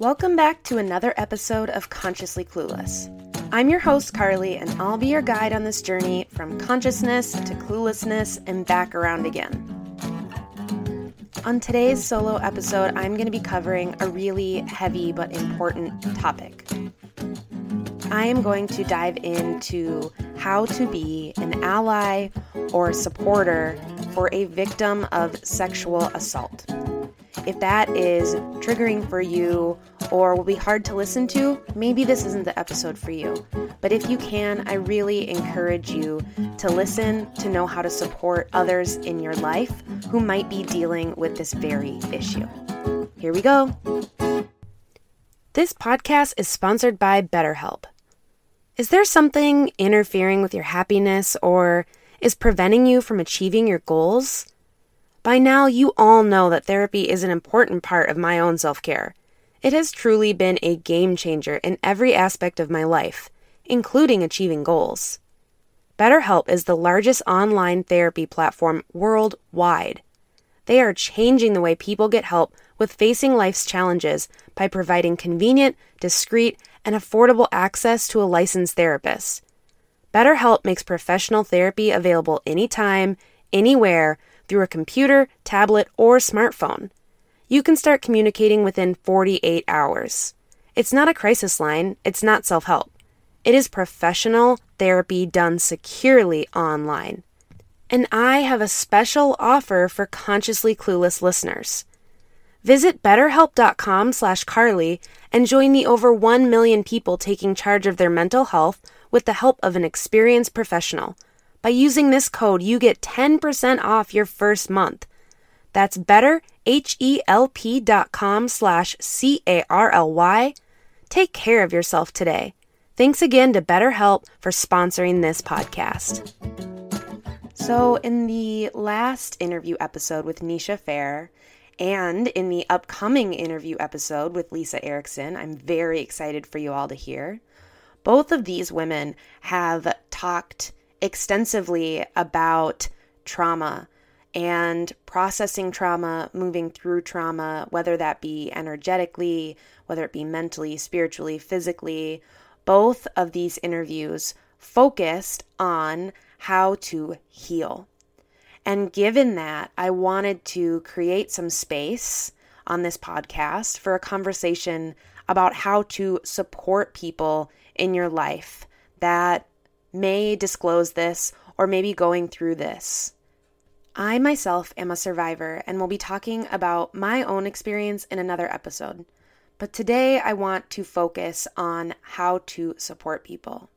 Welcome back to another episode of Consciously Clueless. I'm your host, Carly, and I'll be your guide on this journey from consciousness to cluelessness and back around again. On today's solo episode, I'm going to be covering a really heavy but important topic. I am going to dive into how to be an ally or supporter for a victim of sexual assault. If that is triggering for you or will be hard to listen to, maybe this isn't the episode for you. But if you can, I really encourage you to listen to know how to support others in your life who might be dealing with this very issue. Here we go. This podcast is sponsored by BetterHelp. Is there something interfering with your happiness or is preventing you from achieving your goals? By now, you all know that therapy is an important part of my own self care. It has truly been a game changer in every aspect of my life, including achieving goals. BetterHelp is the largest online therapy platform worldwide. They are changing the way people get help with facing life's challenges by providing convenient, discreet, and affordable access to a licensed therapist. BetterHelp makes professional therapy available anytime, anywhere, through a computer, tablet, or smartphone. You can start communicating within 48 hours. It's not a crisis line, it's not self help. It is professional therapy done securely online. And I have a special offer for consciously clueless listeners. Visit betterhelp.com slash Carly and join the over 1 million people taking charge of their mental health with the help of an experienced professional. By using this code, you get 10% off your first month. That's betterhelp.com slash C-A-R-L-Y. Take care of yourself today. Thanks again to BetterHelp for sponsoring this podcast. So, in the last interview episode with Nisha Fair, and in the upcoming interview episode with Lisa Erickson, I'm very excited for you all to hear. Both of these women have talked extensively about trauma and processing trauma, moving through trauma, whether that be energetically, whether it be mentally, spiritually, physically. Both of these interviews focused on how to heal. And given that, I wanted to create some space on this podcast for a conversation about how to support people in your life that may disclose this or may be going through this. I myself am a survivor and will be talking about my own experience in another episode. But today I want to focus on how to support people.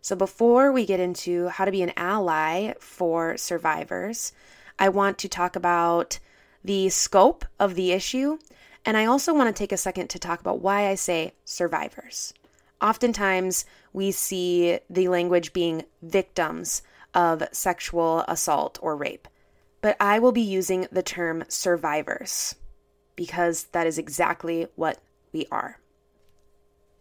So before we get into how to be an ally for survivors, I want to talk about the scope of the issue. And I also want to take a second to talk about why I say survivors. Oftentimes, we see the language being victims of sexual assault or rape, but I will be using the term survivors because that is exactly what we are.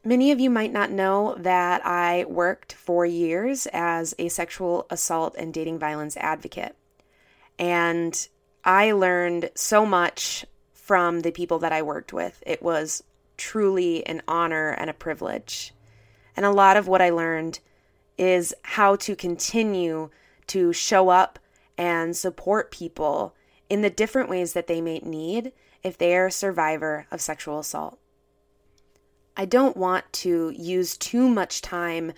Many of you might not know that I worked for years as a sexual assault and dating violence advocate. And I learned so much from the people that I worked with. It was truly an honor and a privilege. And a lot of what I learned is how to continue to show up and support people in the different ways that they may need if they are a survivor of sexual assault. I don't want to use too much time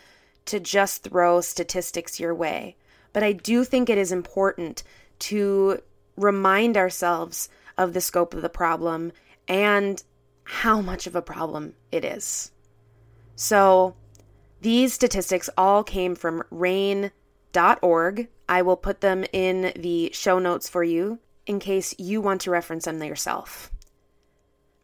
to just throw statistics your way, but I do think it is important to remind ourselves of the scope of the problem and how much of a problem it is. So, these statistics all came from RAINN.org. I will put them in the show notes for you in case you want to reference them yourself.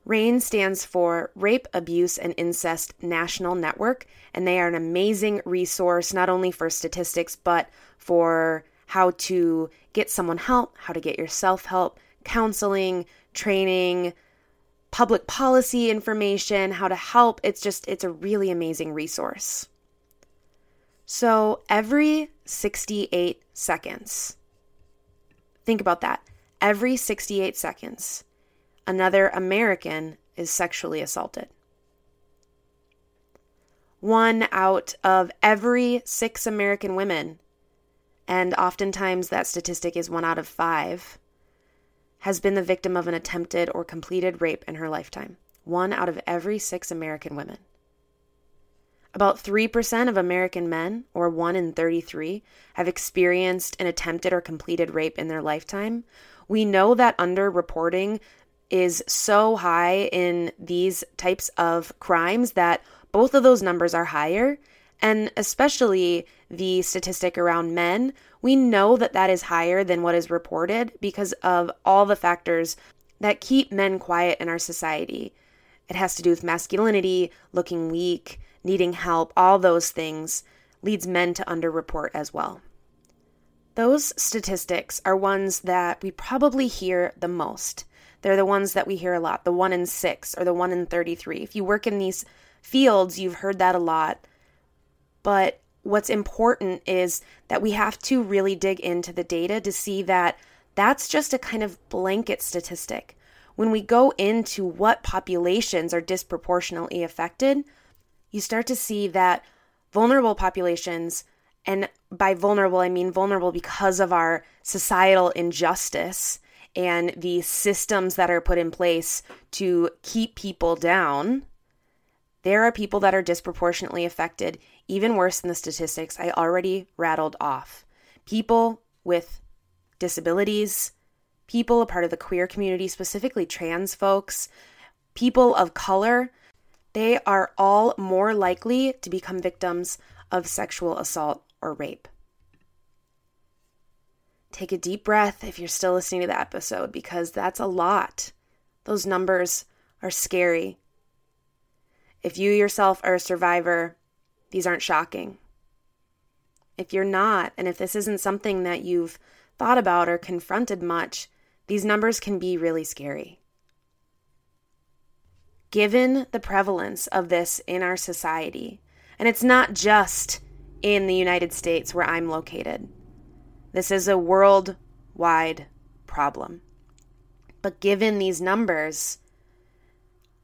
RAINN stands for Rape, Abuse, and Incest National Network, and they are an amazing resource not only for statistics but for how to get someone help, how to get yourself help, counseling, training, public policy information, how to help. It's just, it's a really amazing resource. So every 68 seconds, think about that. Every 68 seconds, another American is sexually assaulted. One out of every six American women, and oftentimes that statistic is one out of five, has been the victim of an attempted or completed rape in her lifetime. One out of every six American women. About 3% of American men, or 1 in 33, have experienced an attempted or completed rape in their lifetime. We know that underreporting is so high in these types of crimes that both of those numbers are higher. And especially the statistic around men, we know that that is higher than what is reported because of all the factors that keep men quiet in our society. It has to do with masculinity, looking weak, needing help, all those things leads men to underreport as well. Those statistics are ones that we probably hear the most. They're the ones that we hear a lot, the 1 in 6 or the 1 in 33. If you work in these fields, you've heard that a lot. But what's important is that we have to really dig into the data to see that that's just a kind of blanket statistic. When we go into what populations are disproportionately affected, you start to see that vulnerable populations, and by vulnerable, I mean vulnerable because of our societal injustice and the systems that are put in place to keep people down, there are people that are disproportionately affected, even worse than the statistics I already rattled off. People with disabilities, people a part of the queer community, specifically trans folks, people of color they are all more likely to become victims of sexual assault or rape. Take a deep breath if you're still listening to the episode because that's a lot. Those numbers are scary. If you yourself are a survivor, these aren't shocking. If you're not, and if this isn't something that you've thought about or confronted much, these numbers can be really scary. Given the prevalence of this in our society, and it's not just in the United States where I'm located, this is a worldwide problem. But given these numbers,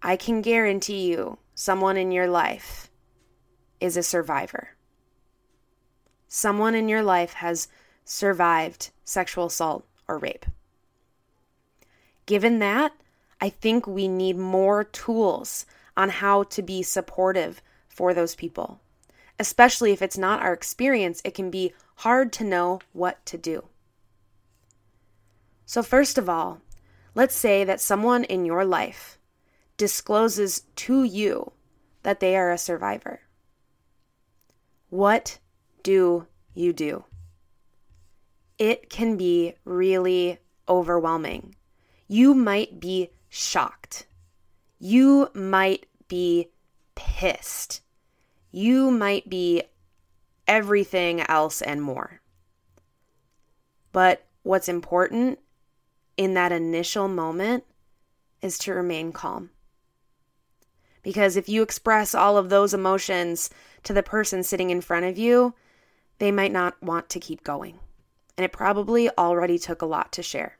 I can guarantee you someone in your life is a survivor. Someone in your life has survived sexual assault or rape. Given that, I think we need more tools on how to be supportive for those people. Especially if it's not our experience, it can be hard to know what to do. So, first of all, let's say that someone in your life discloses to you that they are a survivor. What do you do? It can be really overwhelming. You might be shocked. You might be pissed. You might be everything else and more. But what's important in that initial moment is to remain calm. Because if you express all of those emotions to the person sitting in front of you, they might not want to keep going. And it probably already took a lot to share.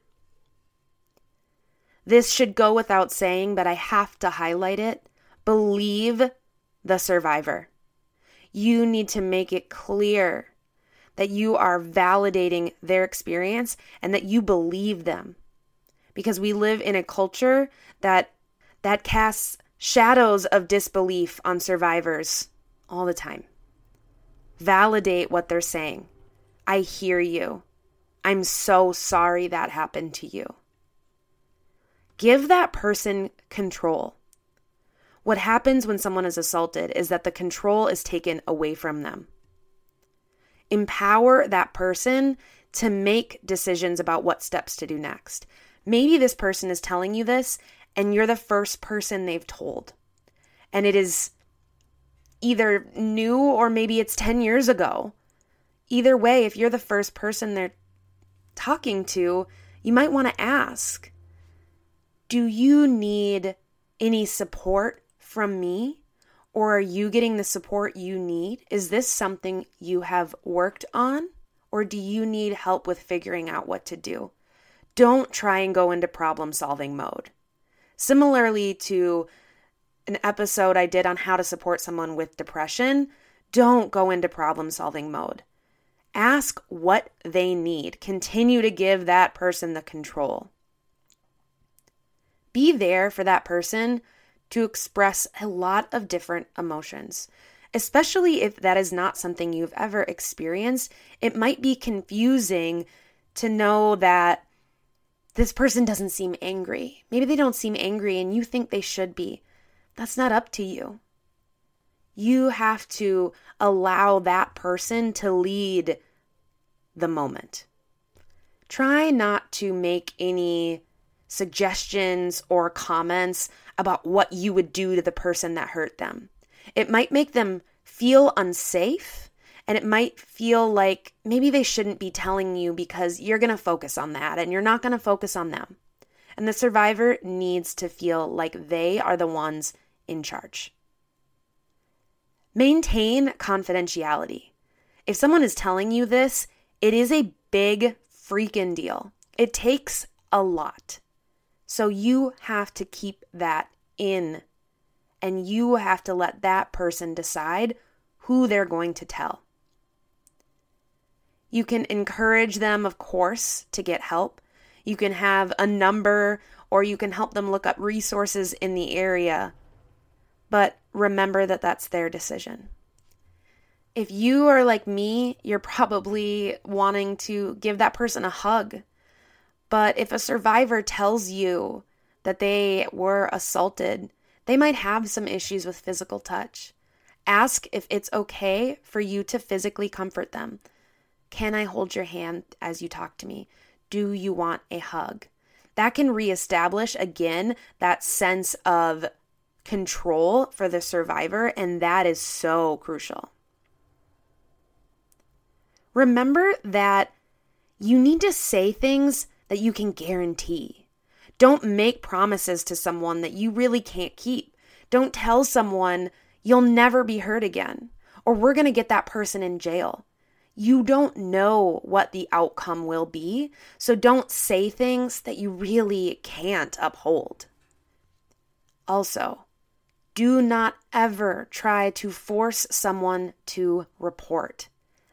This should go without saying, but I have to highlight it. Believe the survivor. You need to make it clear that you are validating their experience and that you believe them. Because we live in a culture that that casts shadows of disbelief on survivors all the time. Validate what they're saying. I hear you. I'm so sorry that happened to you. Give that person control. What happens when someone is assaulted is that the control is taken away from them. Empower that person to make decisions about what steps to do next. Maybe this person is telling you this and you're the first person they've told. And it is either new or maybe it's 10 years ago. Either way, if you're the first person they're talking to, you might want to ask do you need any support from me? Or are you getting the support you need? Is this something you have worked on? Or do you need help with figuring out what to do? Don't try and go into problem solving mode. Similarly to an episode I did on how to support someone with depression, don't go into problem solving mode. Ask what they need. Continue to give that person the control. Be there for that person to express a lot of different emotions. Especially if that is not something you've ever experienced, it might be confusing to know that this person doesn't seem angry. Maybe they don't seem angry and you think they should be. That's not up to you. You have to allow that person to lead the moment. Try not to make any suggestions or comments about what you would do to the person that hurt them. It might make them feel unsafe and it might feel like maybe they shouldn't be telling you because you're going to focus on that and you're not going to focus on them. And the survivor needs to feel like they are the ones in charge. Maintain confidentiality. If someone is telling you this, it is a big freaking deal. It takes a lot. So you have to keep that in and you have to let that person decide who they're going to tell. You can encourage them, of course, to get help. You can have a number or you can help them look up resources in the area. But remember that that's their decision. If you are like me, you're probably wanting to give that person a hug. But if a survivor tells you that they were assaulted, they might have some issues with physical touch. Ask if it's okay for you to physically comfort them. Can I hold your hand as you talk to me? Do you want a hug? That can reestablish again that sense of control for the survivor, and that is so crucial. Remember that you need to say things that you can guarantee. Don't make promises to someone that you really can't keep. Don't tell someone you'll never be hurt again, or we're going to get that person in jail. You don't know what the outcome will be, so don't say things that you really can't uphold. Also, do not ever try to force someone to report.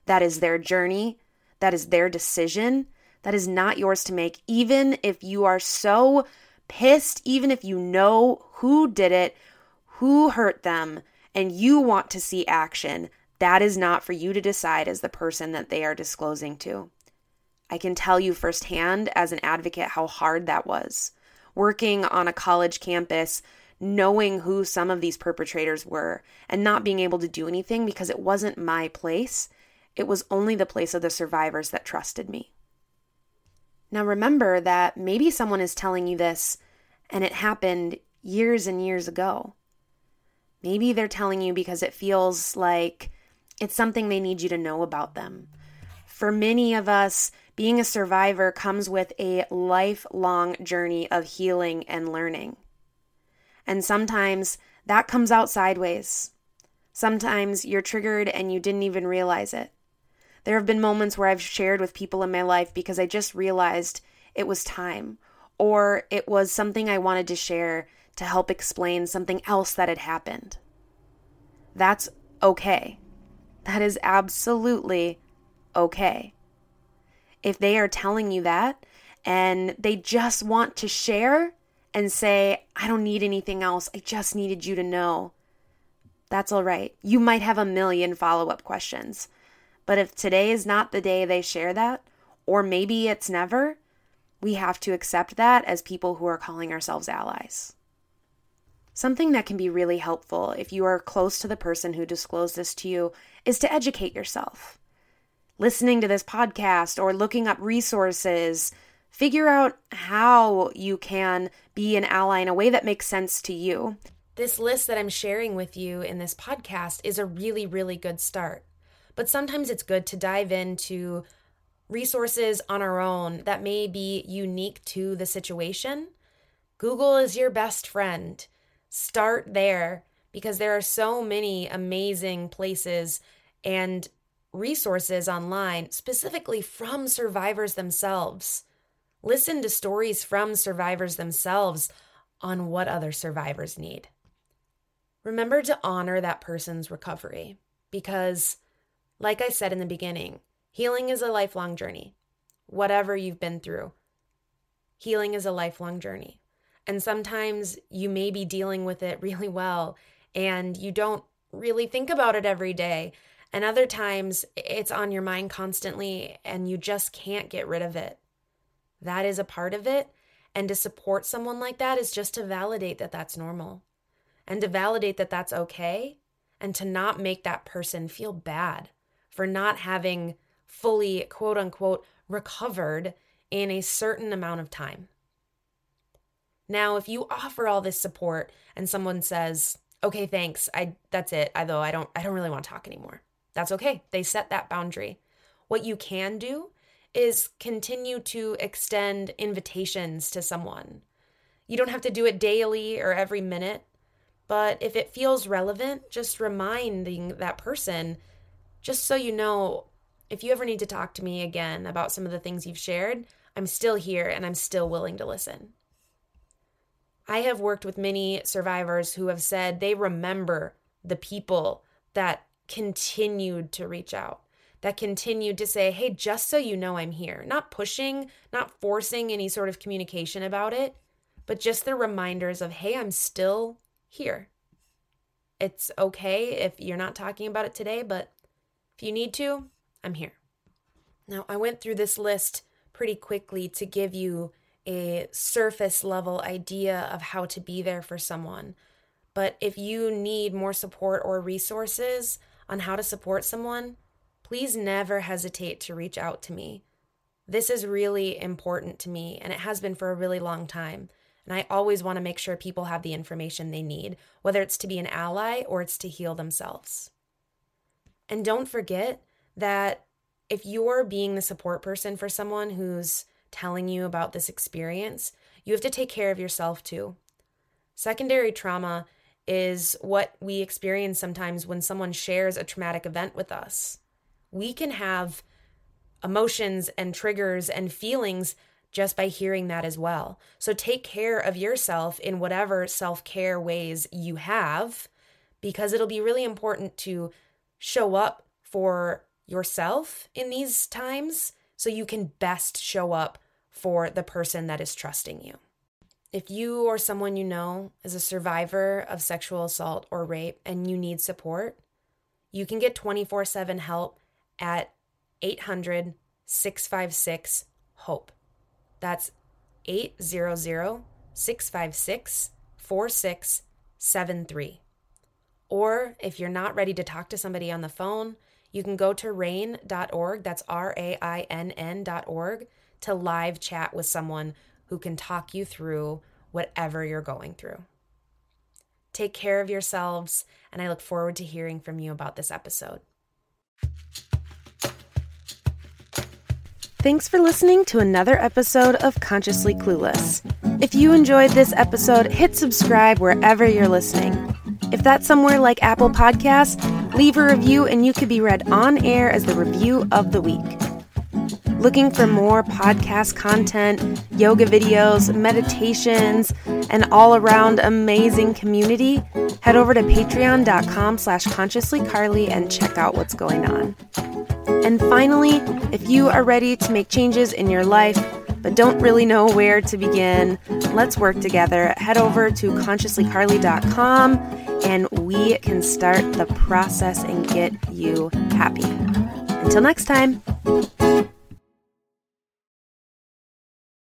That is their journey, that is their decision, that is not yours to make, even if you are so pissed, even if you know who did it, who hurt them, and you want to see action. That is not for you to decide as the person that they are disclosing to. I can tell you firsthand as an advocate how hard that was. Working on a college campus, knowing who some of these perpetrators were, and not being able to do anything because it wasn't my place. It was only the place of the survivors that trusted me. Now, remember that maybe someone is telling you this and it happened years and years ago. Maybe they're telling you because it feels like it's something they need you to know about them. For many of us, being a survivor comes with a lifelong journey of healing and learning. And sometimes that comes out sideways. Sometimes you're triggered and you didn't even realize it. There have been moments where I've shared with people in my life because I just realized it was time, or it was something I wanted to share to help explain something else that had happened. That's okay. That is absolutely okay. If they are telling you that and they just want to share and say, I don't need anything else, I just needed you to know, that's all right. You might have a million follow up questions. But if today is not the day they share that, or maybe it's never, we have to accept that as people who are calling ourselves allies. Something that can be really helpful if you are close to the person who disclosed this to you is to educate yourself. Listening to this podcast or looking up resources, figure out how you can be an ally in a way that makes sense to you. This list that I'm sharing with you in this podcast is a really, really good start. But sometimes it's good to dive into resources on our own that may be unique to the situation. Google is your best friend. Start there because there are so many amazing places and resources online, specifically from survivors themselves. Listen to stories from survivors themselves on what other survivors need. Remember to honor that person's recovery because, like I said in the beginning, healing is a lifelong journey. Whatever you've been through, healing is a lifelong journey. And sometimes you may be dealing with it really well and you don't really think about it every day. And other times it's on your mind constantly and you just can't get rid of it. That is a part of it. And to support someone like that is just to validate that that's normal and to validate that that's okay and to not make that person feel bad for not having fully, quote unquote, recovered in a certain amount of time. Now, if you offer all this support and someone says, "Okay, thanks. I that's it. I though I don't I don't really want to talk anymore." That's okay. They set that boundary. What you can do is continue to extend invitations to someone. You don't have to do it daily or every minute, but if it feels relevant, just reminding that person, just so you know, if you ever need to talk to me again about some of the things you've shared, I'm still here and I'm still willing to listen. I have worked with many survivors who have said they remember the people that continued to reach out, that continued to say, hey, just so you know, I'm here. Not pushing, not forcing any sort of communication about it, but just the reminders of, hey, I'm still here. It's okay if you're not talking about it today, but if you need to, I'm here. Now, I went through this list pretty quickly to give you a surface level idea of how to be there for someone. But if you need more support or resources on how to support someone, please never hesitate to reach out to me. This is really important to me, and it has been for a really long time. And I always want to make sure people have the information they need, whether it's to be an ally or it's to heal themselves. And don't forget that if you're being the support person for someone who's telling you about this experience, you have to take care of yourself too. Secondary trauma is what we experience sometimes when someone shares a traumatic event with us. We can have emotions and triggers and feelings just by hearing that as well. So take care of yourself in whatever self care ways you have, because it'll be really important to show up for yourself in these times so you can best show up for the person that is trusting you. If you or someone you know is a survivor of sexual assault or rape and you need support, you can get 24 7 help at 800 656 HOPE. That's 800 656 4673. Or if you're not ready to talk to somebody on the phone, you can go to rainn.org, that's R A I N N.org, to live chat with someone who can talk you through whatever you're going through. Take care of yourselves, and I look forward to hearing from you about this episode. Thanks for listening to another episode of Consciously Clueless. If you enjoyed this episode, hit subscribe wherever you're listening. If that's somewhere like Apple Podcasts, leave a review and you could be read on air as the review of the week. Looking for more podcast content, yoga videos, meditations, and all around amazing community? Head over to patreon.com slash consciouslycarly and check out what's going on. And finally, if you are ready to make changes in your life, but don't really know where to begin, let's work together. Head over to consciouslycarly.com and we can start the process and get you happy. Until next time.